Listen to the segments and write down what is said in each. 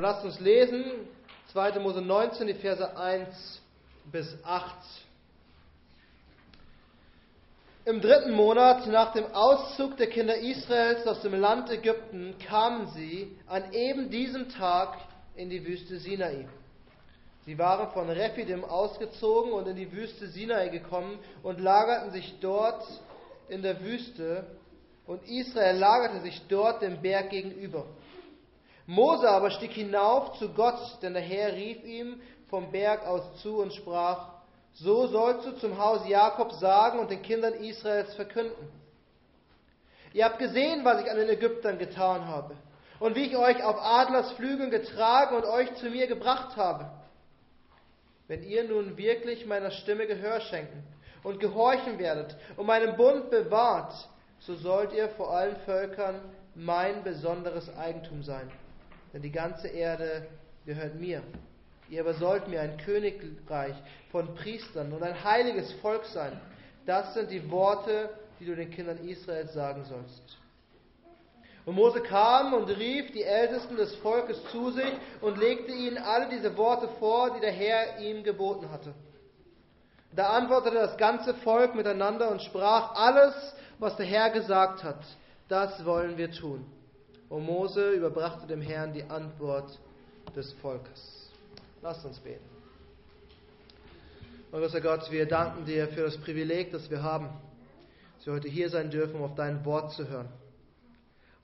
Lasst uns lesen 2. Mose 19, die Verse 1 bis 8. Im dritten Monat nach dem Auszug der Kinder Israels aus dem Land Ägypten kamen sie an eben diesem Tag in die Wüste Sinai. Sie waren von Rephidim ausgezogen und in die Wüste Sinai gekommen und lagerten sich dort in der Wüste und Israel lagerte sich dort dem Berg gegenüber. Mose aber stieg hinauf zu Gott, denn der Herr rief ihm vom Berg aus zu und sprach, so sollst du zum Haus Jakob sagen und den Kindern Israels verkünden. Ihr habt gesehen, was ich an den Ägyptern getan habe und wie ich euch auf Adlers Flügeln getragen und euch zu mir gebracht habe. Wenn ihr nun wirklich meiner Stimme Gehör schenken und gehorchen werdet und meinen Bund bewahrt, so sollt ihr vor allen Völkern mein besonderes Eigentum sein. Denn die ganze Erde gehört mir. Ihr aber sollt mir ein Königreich von Priestern und ein heiliges Volk sein. Das sind die Worte, die du den Kindern Israels sagen sollst. Und Mose kam und rief die Ältesten des Volkes zu sich und legte ihnen alle diese Worte vor, die der Herr ihm geboten hatte. Da antwortete das ganze Volk miteinander und sprach, alles, was der Herr gesagt hat, das wollen wir tun. Und Mose überbrachte dem Herrn die Antwort des Volkes. Lasst uns beten. Und großer Gott, wir danken dir für das Privileg, das wir haben, dass wir heute hier sein dürfen, um auf dein Wort zu hören.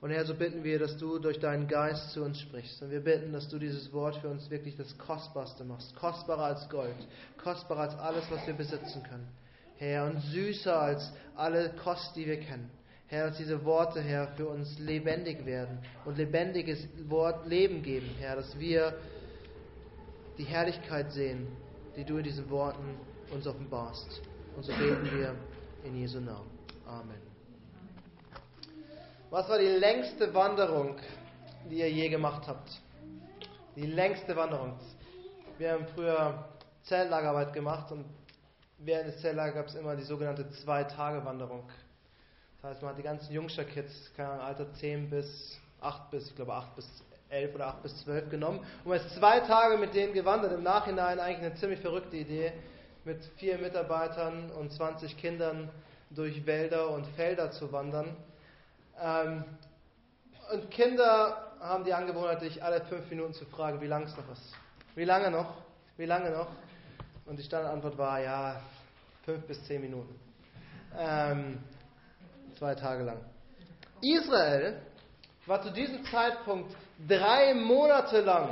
Und Herr, so bitten wir, dass du durch deinen Geist zu uns sprichst. Und wir bitten, dass du dieses Wort für uns wirklich das Kostbarste machst. Kostbarer als Gold. Kostbarer als alles, was wir besitzen können. Herr, und süßer als alle Kost, die wir kennen. Herr, dass diese Worte, Herr, für uns lebendig werden und lebendiges Wort Leben geben, Herr, dass wir die Herrlichkeit sehen, die du in diesen Worten uns offenbarst. Und so beten wir in Jesu Namen. Amen. Was war die längste Wanderung, die ihr je gemacht habt? Die längste Wanderung. Wir haben früher Zeltlagerarbeit gemacht und während des Zeltlagers gab es immer die sogenannte Zwei-Tage-Wanderung. Heißt, man hat die ganzen Jungster-Kids, keine Ahnung, Alter 10 bis 8 bis, ich glaube 8 bis 11 oder 8 bis 12 genommen und man ist zwei Tage mit denen gewandert. Im Nachhinein eigentlich eine ziemlich verrückte Idee, mit vier Mitarbeitern und 20 Kindern durch Wälder und Felder zu wandern. Ähm, und Kinder haben die Angewohnheit, dich alle fünf Minuten zu fragen, wie lange es noch ist. Wie lange noch? Wie lange noch? Und die Standardantwort war, ja, fünf bis zehn Minuten. Ähm, zwei Tage lang. Israel war zu diesem Zeitpunkt drei Monate lang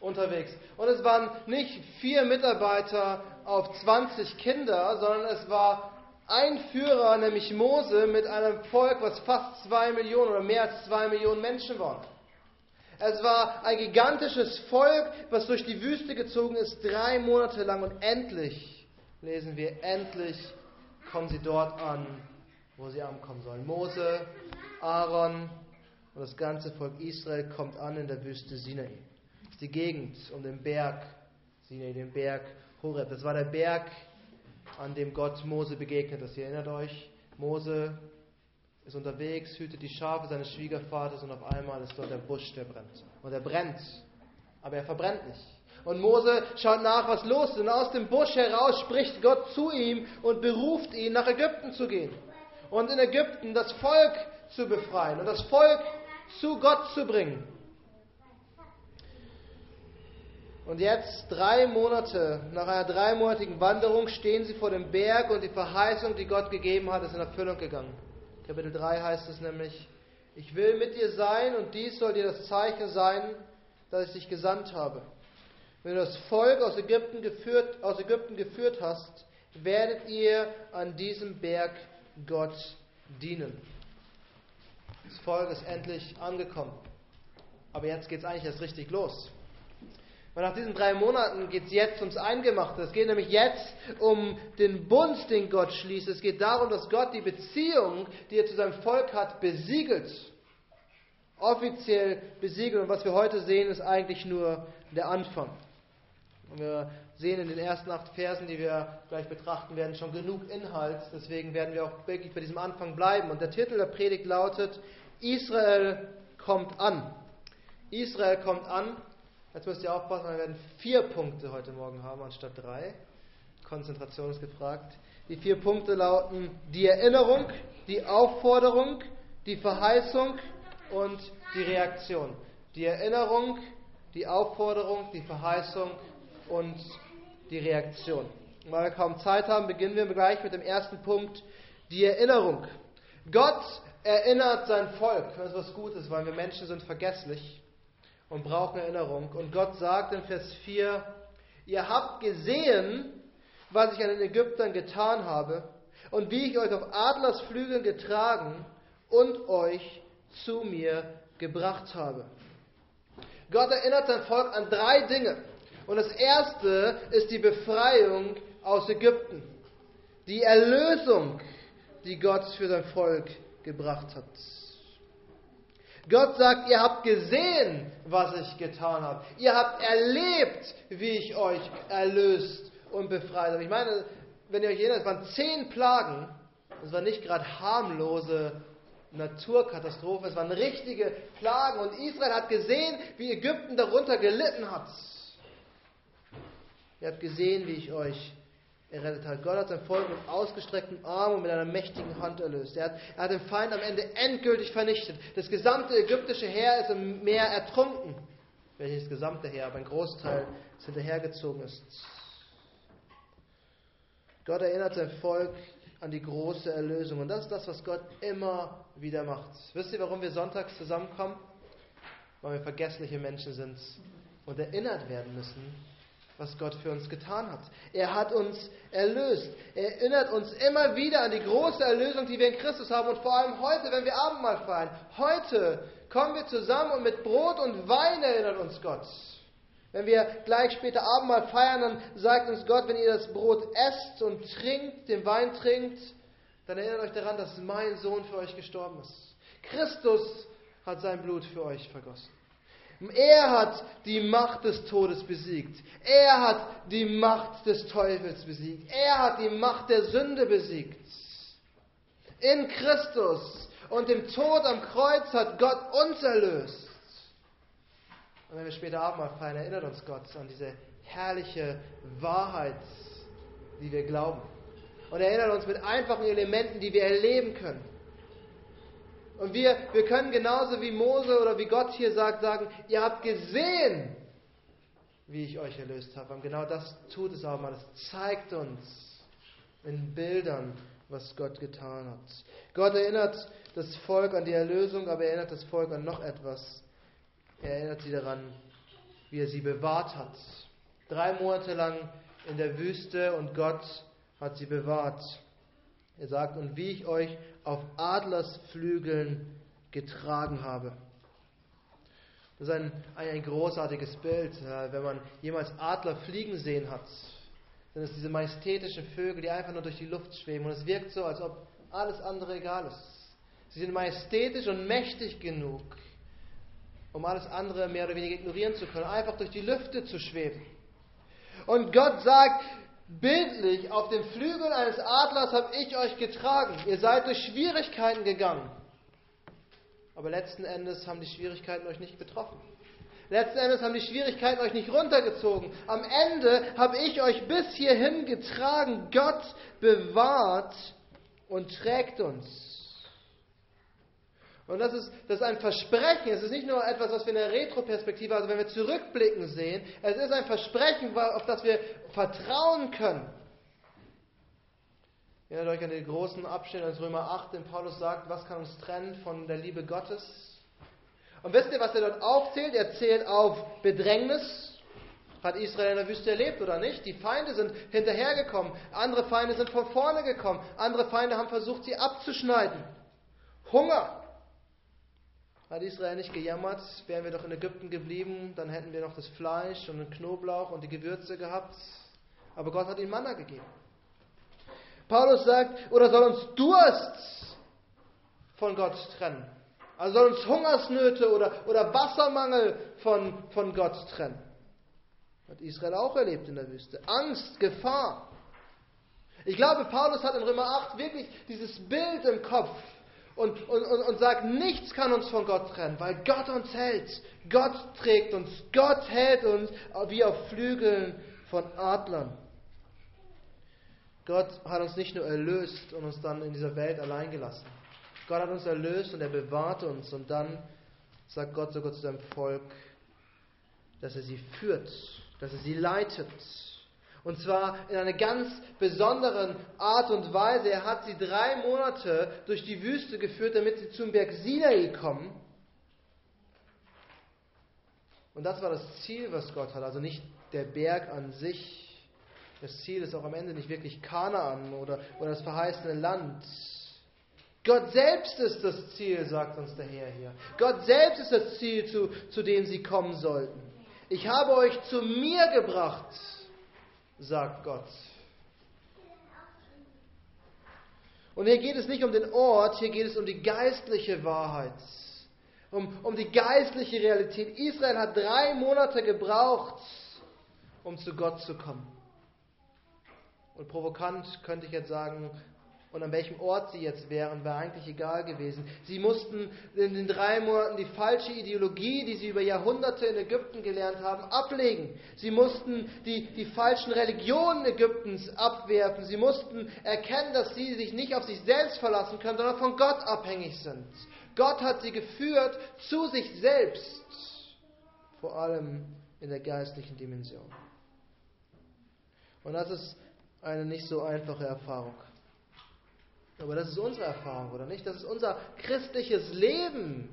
unterwegs. Und es waren nicht vier Mitarbeiter auf 20 Kinder, sondern es war ein Führer, nämlich Mose, mit einem Volk, was fast zwei Millionen oder mehr als zwei Millionen Menschen waren. Es war ein gigantisches Volk, was durch die Wüste gezogen ist, drei Monate lang. Und endlich, lesen wir, endlich kommen sie dort an, wo sie ankommen sollen. Mose, Aaron, und das ganze Volk Israel kommt an in der Wüste Sinai. Das ist die Gegend um den Berg Sinai, den Berg Horeb. Das war der Berg, an dem Gott Mose begegnet ist. Ihr erinnert euch, Mose ist unterwegs, hütet die Schafe seines Schwiegervaters und auf einmal ist dort der Busch, der brennt. Und er brennt, aber er verbrennt nicht. Und Mose schaut nach, was los ist. Und aus dem Busch heraus spricht Gott zu ihm und beruft ihn, nach Ägypten zu gehen. Und in Ägypten das Volk zu befreien. Und das Volk zu Gott zu bringen. Und jetzt, drei Monate, nach einer dreimonatigen Wanderung, stehen sie vor dem Berg und die Verheißung, die Gott gegeben hat, ist in Erfüllung gegangen. Kapitel 3 heißt es nämlich, ich will mit dir sein und dies soll dir das Zeichen sein, dass ich dich gesandt habe. Wenn du das Volk aus Ägypten geführt, aus Ägypten geführt hast, werdet ihr an diesem Berg Gott dienen. Das Volk ist endlich angekommen. Aber jetzt geht es eigentlich erst richtig los. Weil nach diesen drei Monaten geht es jetzt ums Eingemachte. Es geht nämlich jetzt um den Bund, den Gott schließt. Es geht darum, dass Gott die Beziehung, die er zu seinem Volk hat, besiegelt. Offiziell besiegelt. Und was wir heute sehen, ist eigentlich nur der Anfang. Und wir sehen in den ersten acht Versen, die wir gleich betrachten werden, schon genug Inhalt. Deswegen werden wir auch wirklich bei diesem Anfang bleiben. Und der Titel der Predigt lautet, Israel kommt an. Israel kommt an. Jetzt müsst ihr aufpassen, wir werden vier Punkte heute Morgen haben anstatt drei. Konzentration ist gefragt. Die vier Punkte lauten die Erinnerung, die Aufforderung, die Verheißung und die Reaktion. Die Erinnerung, die Aufforderung, die Verheißung und die Reaktion. Und weil wir kaum Zeit haben, beginnen wir gleich mit dem ersten Punkt, die Erinnerung. Gott erinnert sein Volk. Das ist was Gutes, weil wir Menschen sind vergesslich und brauchen Erinnerung. Und Gott sagt in Vers 4, ihr habt gesehen, was ich an den Ägyptern getan habe und wie ich euch auf Adlersflügeln getragen und euch zu mir gebracht habe. Gott erinnert sein Volk an drei Dinge. Und das erste ist die Befreiung aus Ägypten. Die Erlösung, die Gott für sein Volk gebracht hat. Gott sagt, ihr habt gesehen, was ich getan habe. Ihr habt erlebt, wie ich euch erlöst und befreit habe. Ich meine, wenn ihr euch erinnert, es waren zehn Plagen. Es waren nicht gerade harmlose Naturkatastrophen, es waren richtige Plagen. Und Israel hat gesehen, wie Ägypten darunter gelitten hat. Ihr habt gesehen, wie ich euch errettet hat. Gott hat sein Volk mit ausgestreckten Armen und mit einer mächtigen Hand erlöst. Er hat, er hat den Feind am Ende endgültig vernichtet. Das gesamte ägyptische Heer ist im Meer ertrunken. Welches gesamte Heer, aber ein Großteil ist hinterhergezogen ist. Gott erinnert sein Volk an die große Erlösung. Und das ist das, was Gott immer wieder macht. Wisst ihr, warum wir sonntags zusammenkommen? Weil wir vergessliche Menschen sind und erinnert werden müssen was Gott für uns getan hat. Er hat uns erlöst. Er erinnert uns immer wieder an die große Erlösung, die wir in Christus haben. Und vor allem heute, wenn wir Abendmahl feiern. Heute kommen wir zusammen und mit Brot und Wein erinnert uns Gott. Wenn wir gleich später Abendmahl feiern, dann sagt uns Gott, wenn ihr das Brot esst und trinkt, den Wein trinkt, dann erinnert euch daran, dass mein Sohn für euch gestorben ist. Christus hat sein Blut für euch vergossen. Er hat die Macht des Todes besiegt. Er hat die Macht des Teufels besiegt. Er hat die Macht der Sünde besiegt. In Christus und dem Tod am Kreuz hat Gott uns erlöst. Und wenn wir später Abendmahl feiern, erinnert uns Gott an diese herrliche Wahrheit, die wir glauben. Und erinnert uns mit einfachen Elementen, die wir erleben können. Und wir, wir können genauso wie Mose oder wie Gott hier sagt, sagen, ihr habt gesehen, wie ich euch erlöst habe. Und genau das tut es auch mal. Es zeigt uns in Bildern, was Gott getan hat. Gott erinnert das Volk an die Erlösung, aber er erinnert das Volk an noch etwas. Er erinnert sie daran, wie er sie bewahrt hat. Drei Monate lang in der Wüste und Gott hat sie bewahrt. Er sagt, und wie ich euch auf Adlersflügeln getragen habe. Das ist ein, ein großartiges Bild. Wenn man jemals Adler fliegen sehen hat, dann ist diese majestätischen Vögel, die einfach nur durch die Luft schweben. Und es wirkt so, als ob alles andere egal ist. Sie sind majestätisch und mächtig genug, um alles andere mehr oder weniger ignorieren zu können, einfach durch die Lüfte zu schweben. Und Gott sagt, Bildlich, auf den Flügeln eines Adlers habe ich euch getragen. Ihr seid durch Schwierigkeiten gegangen. Aber letzten Endes haben die Schwierigkeiten euch nicht betroffen. Letzten Endes haben die Schwierigkeiten euch nicht runtergezogen. Am Ende habe ich euch bis hierhin getragen. Gott bewahrt und trägt uns. Und das ist, das ist ein Versprechen. Es ist nicht nur etwas, was wir in der Retroperspektive, also wenn wir zurückblicken sehen, es ist ein Versprechen, auf das wir vertrauen können. Erinnert euch an den großen Abschnitt aus Römer 8, in Paulus sagt, was kann uns trennen von der Liebe Gottes? Und wisst ihr, was er dort aufzählt? Er zählt auf Bedrängnis. Hat Israel in der Wüste erlebt oder nicht? Die Feinde sind hinterhergekommen. Andere Feinde sind von vorne gekommen. Andere Feinde haben versucht, sie abzuschneiden. Hunger. Hat Israel nicht gejammert, wären wir doch in Ägypten geblieben, dann hätten wir noch das Fleisch und den Knoblauch und die Gewürze gehabt. Aber Gott hat ihnen Manna gegeben. Paulus sagt, oder soll uns Durst von Gott trennen? Also soll uns Hungersnöte oder, oder Wassermangel von, von Gott trennen? Hat Israel auch erlebt in der Wüste. Angst, Gefahr. Ich glaube, Paulus hat in Römer 8 wirklich dieses Bild im Kopf und, und, und, sagt, nichts kann uns von Gott trennen, weil Gott uns hält. Gott trägt uns, Gott hält uns wie auf Flügeln von Adlern. Gott hat uns nicht nur erlöst und uns dann in dieser Welt allein gelassen. Gott hat uns erlöst und er bewahrt uns und dann sagt Gott sogar zu seinem Volk, dass er sie führt, dass er sie leitet. Und zwar in einer ganz besonderen Art und Weise. Er hat sie drei Monate durch die Wüste geführt, damit sie zum Berg Sinai kommen. Und das war das Ziel, was Gott hat. Also nicht der Berg an sich. Das Ziel ist auch am Ende nicht wirklich Kanaan oder, oder das verheißene Land. Gott selbst ist das Ziel, sagt uns der Herr hier. Gott selbst ist das Ziel, zu, zu dem sie kommen sollten. Ich habe euch zu mir gebracht, sagt Gott. Und hier geht es nicht um den Ort, hier geht es um die geistliche Wahrheit, um, um die geistliche Realität. Israel hat drei Monate gebraucht, um zu Gott zu kommen. Und provokant könnte ich jetzt sagen, und an welchem Ort sie jetzt wären, wäre eigentlich egal gewesen. Sie mussten in den drei Monaten die falsche Ideologie, die sie über Jahrhunderte in Ägypten gelernt haben, ablegen. Sie mussten die, die falschen Religionen Ägyptens abwerfen. Sie mussten erkennen, dass sie sich nicht auf sich selbst verlassen können, sondern von Gott abhängig sind. Gott hat sie geführt zu sich selbst, vor allem in der geistlichen Dimension. Und das ist eine nicht so einfache Erfahrung. Aber das ist unsere Erfahrung, oder nicht? Das ist unser christliches Leben.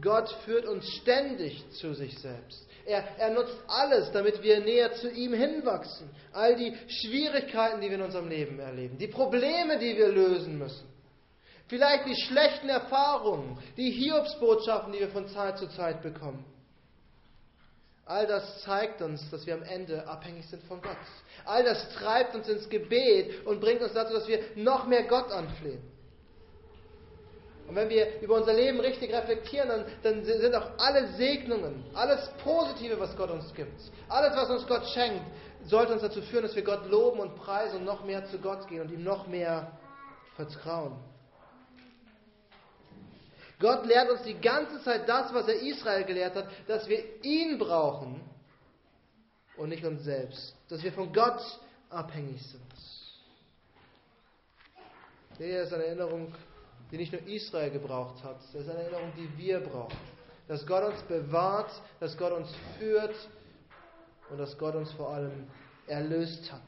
Gott führt uns ständig zu sich selbst. Er, er nutzt alles, damit wir näher zu ihm hinwachsen. All die Schwierigkeiten, die wir in unserem Leben erleben, die Probleme, die wir lösen müssen. Vielleicht die schlechten Erfahrungen, die Hiobsbotschaften, die wir von Zeit zu Zeit bekommen. All das zeigt uns, dass wir am Ende abhängig sind von Gott. All das treibt uns ins Gebet und bringt uns dazu, dass wir noch mehr Gott anflehen. Und wenn wir über unser Leben richtig reflektieren, dann, dann sind auch alle Segnungen, alles Positive, was Gott uns gibt, alles, was uns Gott schenkt, sollte uns dazu führen, dass wir Gott loben und preisen und noch mehr zu Gott gehen und ihm noch mehr vertrauen. Gott lehrt uns die ganze Zeit das, was er Israel gelehrt hat, dass wir ihn brauchen und nicht uns selbst. Dass wir von Gott abhängig sind. Das ist eine Erinnerung, die nicht nur Israel gebraucht hat. Das ist eine Erinnerung, die wir brauchen. Dass Gott uns bewahrt, dass Gott uns führt und dass Gott uns vor allem erlöst hat.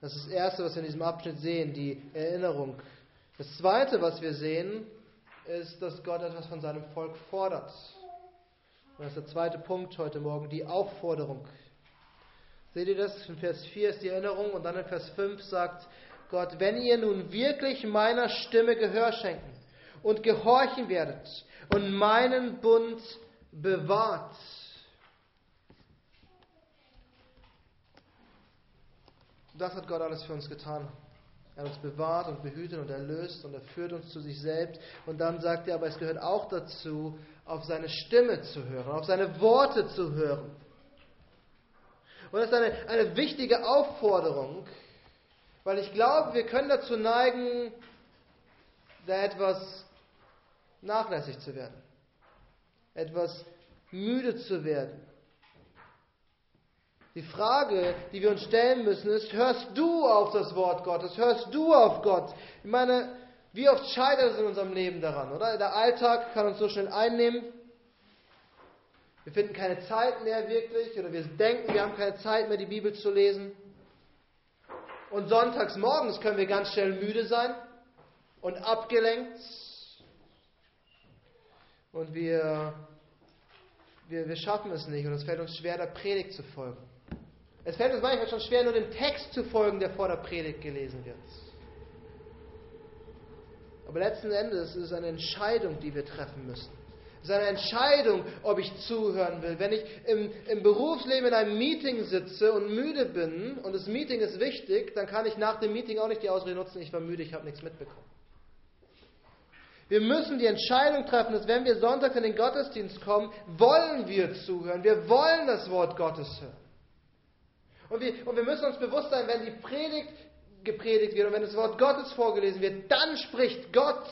Das ist das Erste, was wir in diesem Abschnitt sehen, die Erinnerung das Zweite, was wir sehen, ist, dass Gott etwas von seinem Volk fordert. Und das ist der zweite Punkt heute Morgen, die Aufforderung. Seht ihr das? In Vers 4 ist die Erinnerung und dann in Vers 5 sagt Gott, wenn ihr nun wirklich meiner Stimme Gehör schenken und gehorchen werdet und meinen Bund bewahrt. Das hat Gott alles für uns getan. Er hat uns bewahrt und behütet und erlöst und er führt uns zu sich selbst. Und dann sagt er, aber es gehört auch dazu, auf seine Stimme zu hören, auf seine Worte zu hören. Und das ist eine, eine wichtige Aufforderung, weil ich glaube, wir können dazu neigen, da etwas nachlässig zu werden, etwas müde zu werden die Frage, die wir uns stellen müssen, ist, hörst du auf das Wort Gottes? Hörst du auf Gott? Ich meine, wie oft scheitert es in unserem Leben daran, oder? Der Alltag kann uns so schnell einnehmen. Wir finden keine Zeit mehr wirklich, oder wir denken, wir haben keine Zeit mehr, die Bibel zu lesen. Und sonntags morgens können wir ganz schnell müde sein und abgelenkt. Und wir, wir, wir schaffen es nicht und es fällt uns schwer, der Predigt zu folgen. Es fällt uns manchmal schon schwer, nur dem Text zu folgen, der vor der Predigt gelesen wird. Aber letzten Endes ist es eine Entscheidung, die wir treffen müssen. Es ist eine Entscheidung, ob ich zuhören will. Wenn ich im, im, Berufsleben in einem Meeting sitze und müde bin und das Meeting ist wichtig, dann kann ich nach dem Meeting auch nicht die Ausrede nutzen, ich war müde, ich habe nichts mitbekommen. Wir müssen die Entscheidung treffen, dass wenn wir sonntags in den Gottesdienst kommen, wollen wir zuhören. Wir wollen das Wort Gottes hören. Und wir, und wir müssen uns bewusst sein, wenn die Predigt gepredigt wird und wenn das Wort Gottes vorgelesen wird, dann spricht Gott.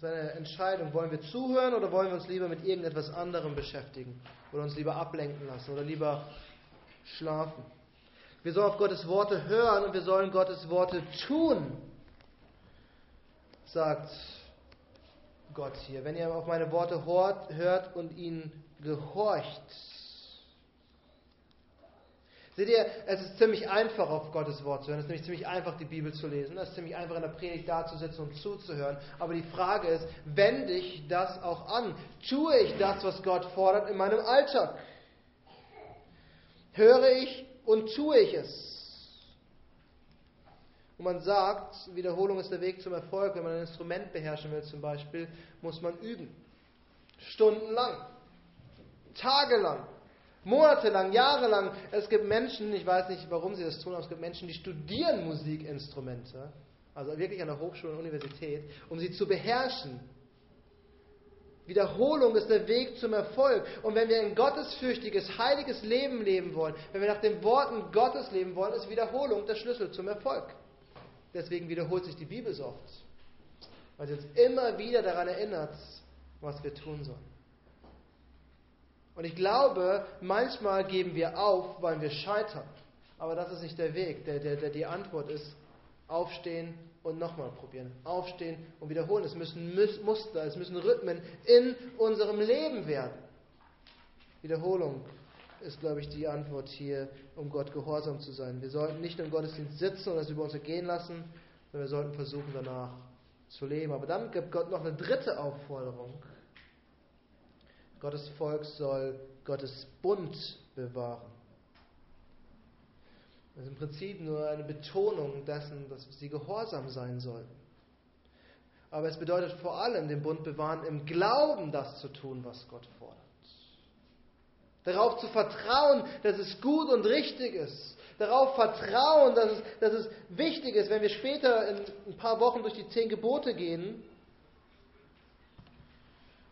Seine Entscheidung, wollen wir zuhören oder wollen wir uns lieber mit irgendetwas anderem beschäftigen oder uns lieber ablenken lassen oder lieber schlafen. Wir sollen auf Gottes Worte hören und wir sollen Gottes Worte tun, sagt Gott hier. Wenn ihr auf meine Worte hört und ihnen gehorcht. Seht ihr, es ist ziemlich einfach, auf Gottes Wort zu hören. Es ist nämlich ziemlich einfach, die Bibel zu lesen. Es ist ziemlich einfach, in der Predigt dazusitzen und zuzuhören. Aber die Frage ist, wende ich das auch an? Tue ich das, was Gott fordert in meinem Alltag? Höre ich und tue ich es? Und man sagt, Wiederholung ist der Weg zum Erfolg. Wenn man ein Instrument beherrschen will zum Beispiel, muss man üben. Stundenlang, tagelang, monatelang, jahrelang. Es gibt Menschen, ich weiß nicht, warum sie das tun, aber es gibt Menschen, die studieren Musikinstrumente, also wirklich an der Hochschule und Universität, um sie zu beherrschen. Wiederholung ist der Weg zum Erfolg. Und wenn wir ein gottesfürchtiges, heiliges Leben leben wollen, wenn wir nach den Worten Gottes leben wollen, ist Wiederholung der Schlüssel zum Erfolg. Deswegen wiederholt sich die Bibel so oft. Weil sie uns immer wieder daran erinnert, was wir tun sollen. Und ich glaube, manchmal geben wir auf, weil wir scheitern. Aber das ist nicht der Weg. Der, der, der, die Antwort ist, aufstehen und nochmal probieren. Aufstehen und wiederholen. Es müssen Muster, es müssen Rhythmen in unserem Leben werden. Wiederholung ist, glaube ich, die Antwort hier, um Gott gehorsam zu sein. Wir sollten nicht im Gottesdienst sitzen und das über uns ergehen lassen, sondern wir sollten versuchen, danach zu leben. Aber dann gibt Gott noch eine dritte Aufforderung. Gottes Volk soll Gottes Bund bewahren. Das ist im Prinzip nur eine Betonung dessen, dass sie gehorsam sein sollten. Aber es bedeutet vor allem den Bund bewahren, im Glauben das zu tun, was Gott fordert. Darauf zu vertrauen, dass es gut und richtig ist. Darauf vertrauen, dass es, dass es wichtig ist, wenn wir später in ein paar Wochen durch die zehn Gebote gehen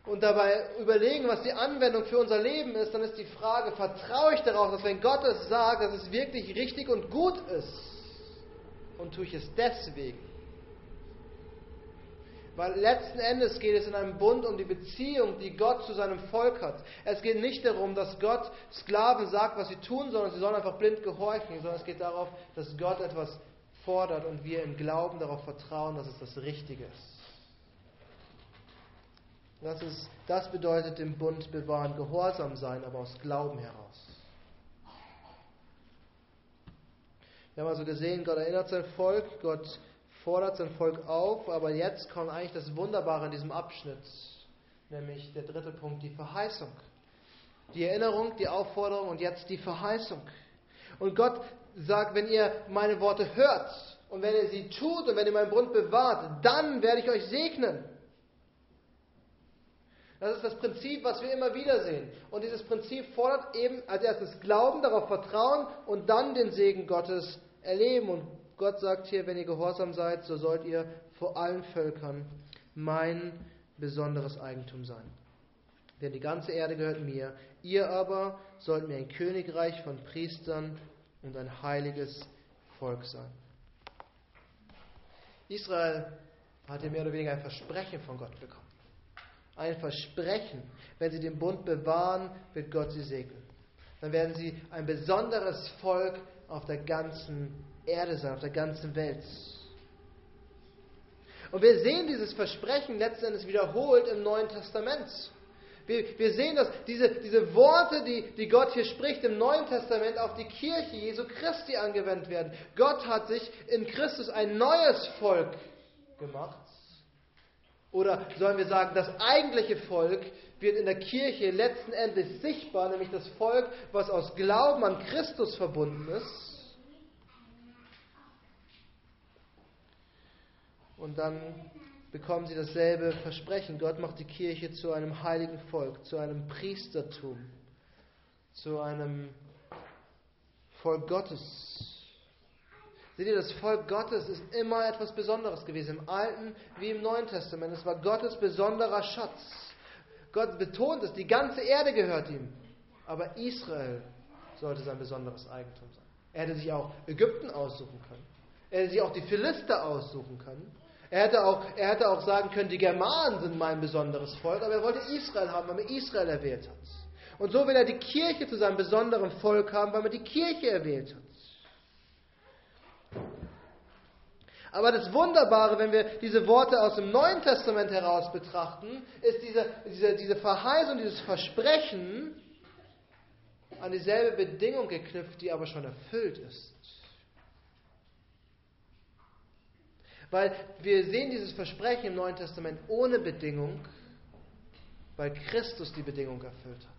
und dabei überlegen, was die Anwendung für unser Leben ist, dann ist die Frage, vertraue ich darauf, dass wenn Gott es sagt, dass es wirklich richtig und gut ist? Und tue ich es deswegen? Weil letzten Endes geht es in einem Bund um die Beziehung, die Gott zu seinem Volk hat. Es geht nicht darum, dass Gott Sklaven sagt, was sie tun sollen, sie sollen einfach blind gehorchen, sondern es geht darauf, dass Gott etwas fordert und wir im Glauben darauf vertrauen, dass es das Richtige ist. Das, ist, das bedeutet im Bund bewahren, gehorsam sein, aber aus Glauben heraus. Wir haben also gesehen, Gott erinnert sein Volk, Gott fordert sein Volk auf, aber jetzt kommt eigentlich das Wunderbare in diesem Abschnitt, nämlich der dritte Punkt, die Verheißung. Die Erinnerung, die Aufforderung und jetzt die Verheißung. Und Gott sagt, wenn ihr meine Worte hört und wenn ihr sie tut und wenn ihr meinen Bund bewahrt, dann werde ich euch segnen. Das ist das Prinzip, was wir immer wieder sehen. Und dieses Prinzip fordert eben als erstes Glauben, darauf Vertrauen und dann den Segen Gottes erleben. Und Gott sagt hier, wenn ihr gehorsam seid, so sollt ihr vor allen Völkern mein besonderes Eigentum sein. Denn die ganze Erde gehört mir. Ihr aber sollt mir ein Königreich von Priestern und ein heiliges Volk sein. Israel hat hier mehr oder weniger ein Versprechen von Gott bekommen. Ein Versprechen. Wenn sie den Bund bewahren, wird Gott sie segnen. Dann werden sie ein besonderes Volk auf der ganzen Erde sein, auf der ganzen Welt. Und wir sehen dieses Versprechen letzten Endes wiederholt im Neuen Testament. Wir, wir sehen, dass diese, diese Worte, die, die Gott hier spricht im Neuen Testament, auf die Kirche Jesu Christi angewendet werden. Gott hat sich in Christus ein neues Volk gemacht. Oder sollen wir sagen, das eigentliche Volk wird in der Kirche letzten Endes sichtbar, nämlich das Volk, was aus Glauben an Christus verbunden ist Und dann bekommen sie dasselbe Versprechen. Gott macht die Kirche zu einem heiligen Volk, zu einem Priestertum, zu einem Volk Gottes. Seht ihr, das Volk Gottes ist immer etwas Besonderes gewesen, im Alten wie im Neuen Testament. Es war Gottes besonderer Schatz. Gott betont es, die ganze Erde gehört ihm. Aber Israel sollte sein besonderes Eigentum sein. Er hätte sich auch Ägypten aussuchen können. Er hätte sich auch die Philister aussuchen können. Er hätte, auch, er hätte auch sagen können, die Germanen sind mein besonderes Volk, aber er wollte Israel haben, weil er Israel erwählt hat. Und so will er die Kirche zu seinem besonderen Volk haben, weil er die Kirche erwählt hat. Aber das Wunderbare, wenn wir diese Worte aus dem Neuen Testament heraus betrachten, ist diese, diese, diese Verheißung, dieses Versprechen an dieselbe Bedingung geknüpft, die aber schon erfüllt ist. Weil wir sehen dieses Versprechen im Neuen Testament ohne Bedingung, weil Christus die Bedingung erfüllt hat.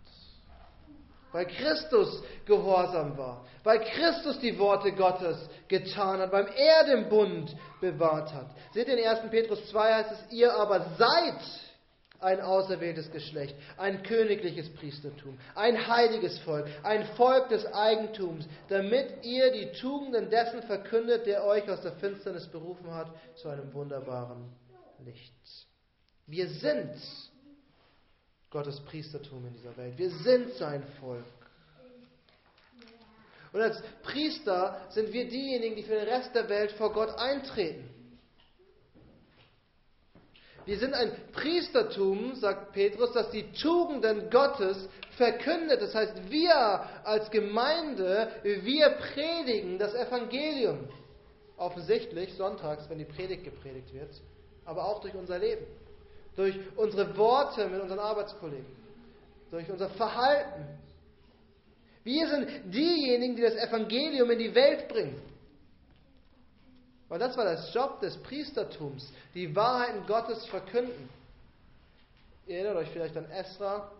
Weil Christus gehorsam war. Weil Christus die Worte Gottes getan hat. Weil er den Bund bewahrt hat. Seht in 1. Petrus 2 heißt es, ihr aber seid ein auserwähltes Geschlecht, ein königliches Priestertum, ein heiliges Volk, ein Volk des Eigentums, damit ihr die Tugenden dessen verkündet, der euch aus der Finsternis berufen hat, zu einem wunderbaren Licht. Wir sind Gottes Priestertum in dieser Welt. Wir sind sein Volk. Und als Priester sind wir diejenigen, die für den Rest der Welt vor Gott eintreten. Wir sind ein Priestertum, sagt Petrus, das die Tugenden Gottes verkündet. Das heißt, wir als Gemeinde, wir predigen das Evangelium. Offensichtlich sonntags, wenn die Predigt gepredigt wird, aber auch durch unser Leben durch unsere Worte mit unseren Arbeitskollegen, durch unser Verhalten. Wir sind diejenigen, die das Evangelium in die Welt bringen. Weil das war das Job des Priestertums, die Wahrheiten Gottes verkünden. Ihr erinnert euch vielleicht an Esra,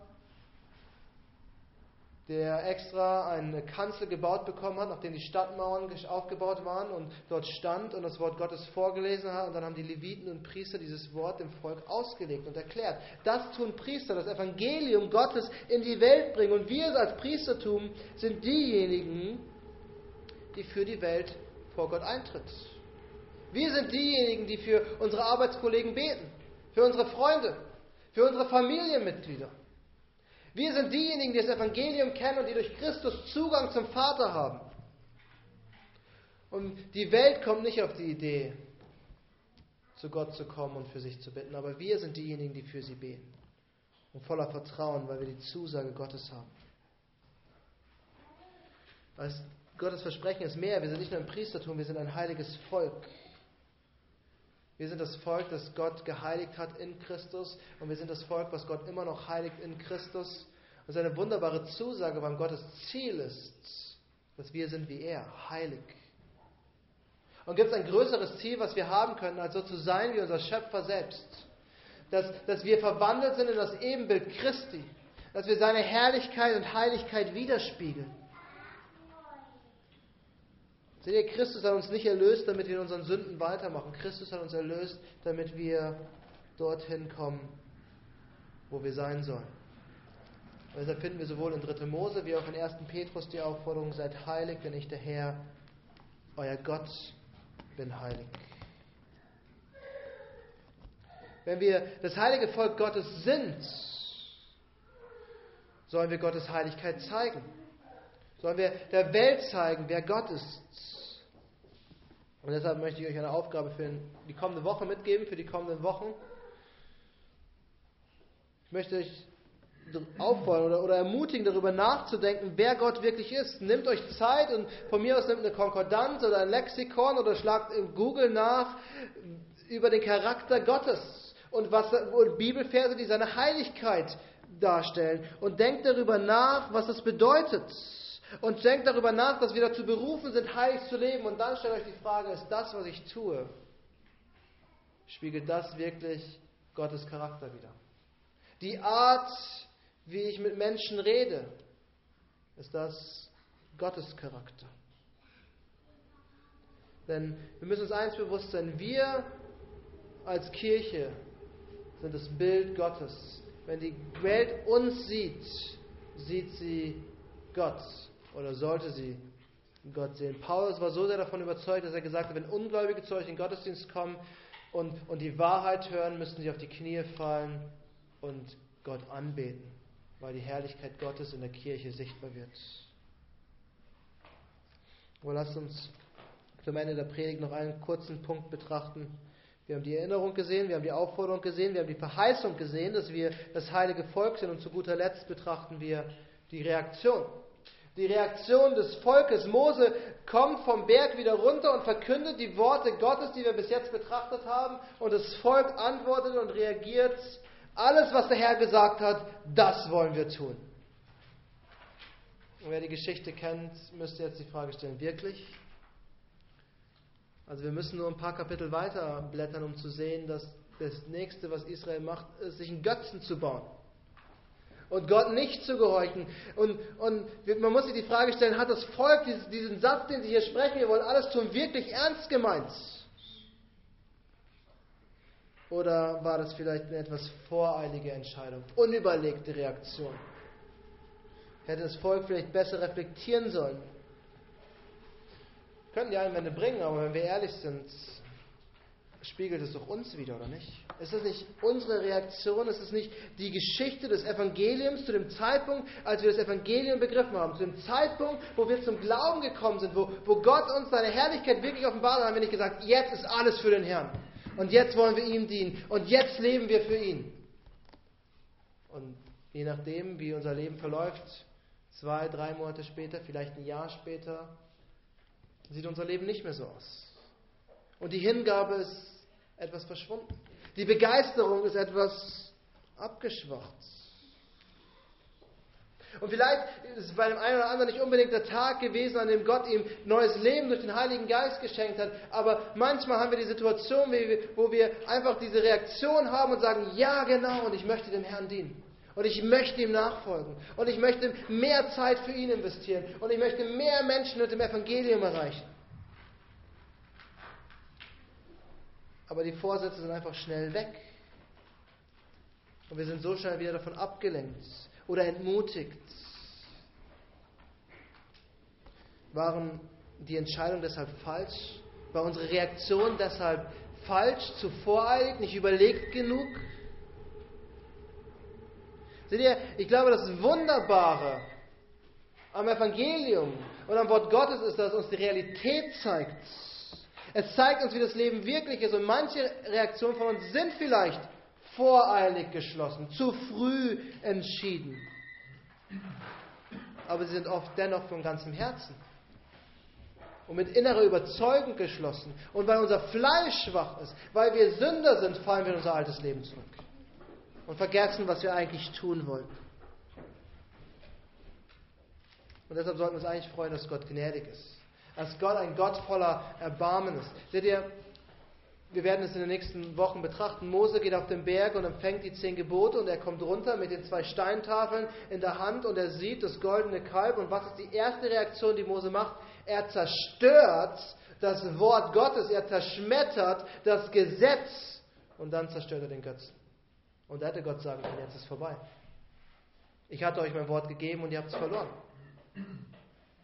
der extra eine Kanzel gebaut bekommen hat, nachdem die Stadtmauern aufgebaut waren und dort stand und das Wort Gottes vorgelesen hat. Und dann haben die Leviten und Priester dieses Wort dem Volk ausgelegt und erklärt. Das tun Priester, das Evangelium Gottes in die Welt bringen. Und wir als Priestertum sind diejenigen, die für die Welt vor Gott eintritt. Wir sind diejenigen, die für unsere Arbeitskollegen beten, für unsere Freunde, für unsere Familienmitglieder. Wir sind diejenigen, die das Evangelium kennen und die durch Christus Zugang zum Vater haben. Und die Welt kommt nicht auf die Idee, zu Gott zu kommen und für sich zu bitten, aber wir sind diejenigen, die für sie beten. Und voller Vertrauen, weil wir die Zusage Gottes haben. Weil Gottes Versprechen ist mehr. Wir sind nicht nur ein Priestertum, wir sind ein heiliges Volk. Wir sind das Volk, das Gott geheiligt hat in Christus und wir sind das Volk, was Gott immer noch heiligt in Christus. Und seine wunderbare Zusage beim Gottes Ziel ist, dass wir sind wie er, heilig. Und gibt es ein größeres Ziel, was wir haben können, als so zu sein wie unser Schöpfer selbst? Dass, dass wir verwandelt sind in das Ebenbild Christi, dass wir seine Herrlichkeit und Heiligkeit widerspiegeln. Seht ihr, Christus hat uns nicht erlöst, damit wir in unseren Sünden weitermachen. Christus hat uns erlöst, damit wir dorthin kommen, wo wir sein sollen. Und deshalb finden wir sowohl in 3. Mose wie auch in 1. Petrus die Aufforderung, seid heilig, denn ich der Herr, euer Gott, bin heilig. Wenn wir das heilige Volk Gottes sind, sollen wir Gottes Heiligkeit zeigen. Sollen wir der Welt zeigen, wer Gott ist. Und deshalb möchte ich euch eine Aufgabe für die kommende Woche mitgeben, für die kommenden Wochen. Ich möchte euch auffordern oder, oder ermutigen, darüber nachzudenken, wer Gott wirklich ist. Nehmt euch Zeit und von mir aus nehmt eine Konkordanz oder ein Lexikon oder schlagt in Google nach über den Charakter Gottes und, was, und Bibelverse, die seine Heiligkeit darstellen. Und denkt darüber nach, was es bedeutet. Und denkt darüber nach, dass wir dazu berufen sind, heilig zu leben. Und dann stellt euch die Frage, ist das, was ich tue, spiegelt das wirklich Gottes Charakter wider? Die Art, wie ich mit Menschen rede, ist das Gottes Charakter. Denn wir müssen uns eins bewusst sein, wir als Kirche sind das Bild Gottes. Wenn die Welt uns sieht, sieht sie Gott oder sollte sie Gott sehen. Paulus war so sehr davon überzeugt, dass er gesagt hat, wenn Ungläubige zu euch in den Gottesdienst kommen und, und die Wahrheit hören, müssen sie auf die Knie fallen und Gott anbeten, weil die Herrlichkeit Gottes in der Kirche sichtbar wird. Aber lasst uns zum Ende der Predigt noch einen kurzen Punkt betrachten. Wir haben die Erinnerung gesehen, wir haben die Aufforderung gesehen, wir haben die Verheißung gesehen, dass wir das heilige Volk sind und zu guter Letzt betrachten wir die Reaktion. Die Reaktion des Volkes. Mose kommt vom Berg wieder runter und verkündet die Worte Gottes, die wir bis jetzt betrachtet haben. Und das Volk antwortet und reagiert. Alles, was der Herr gesagt hat, das wollen wir tun. Und wer die Geschichte kennt, müsste jetzt die Frage stellen, wirklich? Also wir müssen nur ein paar Kapitel weiter blättern, um zu sehen, dass das nächste, was Israel macht, ist, sich einen Götzen zu bauen. Und Gott nicht zu gehorchen. Und, und man muss sich die Frage stellen, hat das Volk diesen, diesen Satz, den sie hier sprechen, wir wollen alles tun, wirklich ernst gemeint? Oder war das vielleicht eine etwas voreilige Entscheidung, unüberlegte Reaktion? Hätte das Volk vielleicht besser reflektieren sollen? Könnten die Einwände bringen, aber wenn wir ehrlich sind, spiegelt es doch uns wieder, oder nicht? Ist das nicht unsere Reaktion? Ist es nicht die Geschichte des Evangeliums zu dem Zeitpunkt, als wir das Evangelium begriffen haben? Zu dem Zeitpunkt, wo wir zum Glauben gekommen sind, wo, wo Gott uns seine Herrlichkeit wirklich offenbart hat, haben wir nicht gesagt, jetzt ist alles für den Herrn. Und jetzt wollen wir ihm dienen. Und jetzt leben wir für ihn. Und je nachdem, wie unser Leben verläuft, zwei, drei Monate später, vielleicht ein Jahr später, sieht unser Leben nicht mehr so aus. Und die Hingabe ist etwas verschwunden. Die Begeisterung ist etwas abgeschwacht. Und vielleicht ist es bei dem einen oder anderen nicht unbedingt der Tag gewesen, an dem Gott ihm neues Leben durch den Heiligen Geist geschenkt hat. Aber manchmal haben wir die Situation, wo wir einfach diese Reaktion haben und sagen, ja genau, und ich möchte dem Herrn dienen. Und ich möchte ihm nachfolgen. Und ich möchte mehr Zeit für ihn investieren. Und ich möchte mehr Menschen mit dem Evangelium erreichen. Aber die Vorsätze sind einfach schnell weg. Und wir sind so schnell wieder davon abgelenkt oder entmutigt. Waren die Entscheidungen deshalb falsch? War unsere Reaktion deshalb falsch, zu voreilig, nicht überlegt genug? Seht ihr, ich glaube, das Wunderbare am Evangelium und am Wort Gottes ist, dass uns die Realität zeigt. Es zeigt uns, wie das Leben wirklich ist. Und manche Reaktionen von uns sind vielleicht voreilig geschlossen, zu früh entschieden. Aber sie sind oft dennoch von ganzem Herzen und mit innerer Überzeugung geschlossen. Und weil unser Fleisch schwach ist, weil wir Sünder sind, fallen wir in unser altes Leben zurück und vergessen, was wir eigentlich tun wollen. Und deshalb sollten wir uns eigentlich freuen, dass Gott gnädig ist. Dass Gott ein Gott voller Erbarmen ist. Seht ihr, wir werden es in den nächsten Wochen betrachten. Mose geht auf den Berg und empfängt die zehn Gebote und er kommt runter mit den zwei Steintafeln in der Hand und er sieht das goldene Kalb. Und was ist die erste Reaktion, die Mose macht? Er zerstört das Wort Gottes, er zerschmettert das Gesetz und dann zerstört er den Götzen. Und da hätte Gott sagen können, jetzt ist vorbei. Ich hatte euch mein Wort gegeben und ihr habt es verloren.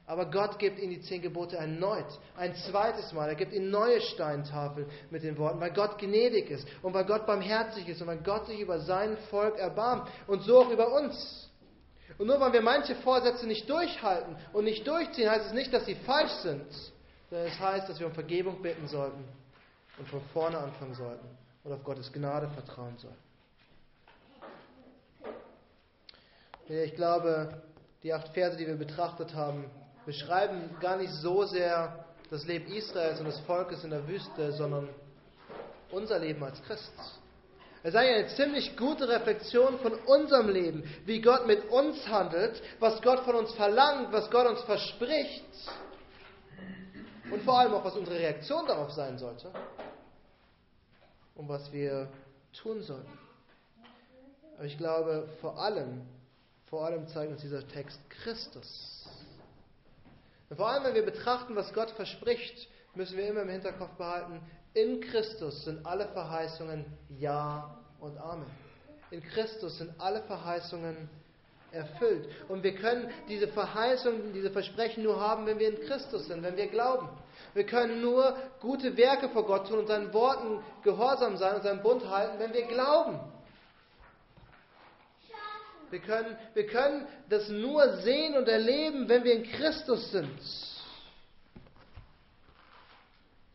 Aber Gott gibt ihnen die zehn Gebote erneut, ein zweites Mal. Er gibt ihnen neue Steintafeln mit den Worten, weil Gott gnädig ist und weil Gott barmherzig ist und weil Gott sich über sein Volk erbarmt und so auch über uns. Und nur weil wir manche Vorsätze nicht durchhalten und nicht durchziehen, heißt es nicht, dass sie falsch sind, sondern es heißt, dass wir um Vergebung bitten sollten und von vorne anfangen sollten und auf Gottes Gnade vertrauen sollten. Ich glaube, die acht Verse, die wir betrachtet haben, beschreiben gar nicht so sehr das Leben Israels und des Volkes in der Wüste, sondern unser Leben als Christ. Es ist eine ziemlich gute Reflexion von unserem Leben, wie Gott mit uns handelt, was Gott von uns verlangt, was Gott uns verspricht und vor allem auch, was unsere Reaktion darauf sein sollte und was wir tun sollen. Aber ich glaube, vor allem vor allem zeigt uns dieser Text Christus. Und vor allem, wenn wir betrachten, was Gott verspricht, müssen wir immer im Hinterkopf behalten, in Christus sind alle Verheißungen Ja und Amen. In Christus sind alle Verheißungen erfüllt. Und wir können diese Verheißungen, diese Versprechen nur haben, wenn wir in Christus sind, wenn wir glauben. Wir können nur gute Werke vor Gott tun und seinen Worten gehorsam sein und seinen Bund halten, wenn wir glauben. Wir können, wir können das nur sehen und erleben, wenn wir in Christus sind.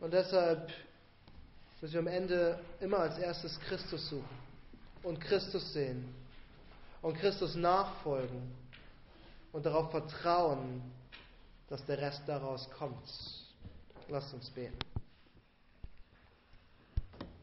Und deshalb müssen wir am Ende immer als erstes Christus suchen und Christus sehen und Christus nachfolgen und darauf vertrauen, dass der Rest daraus kommt. Lasst uns beten.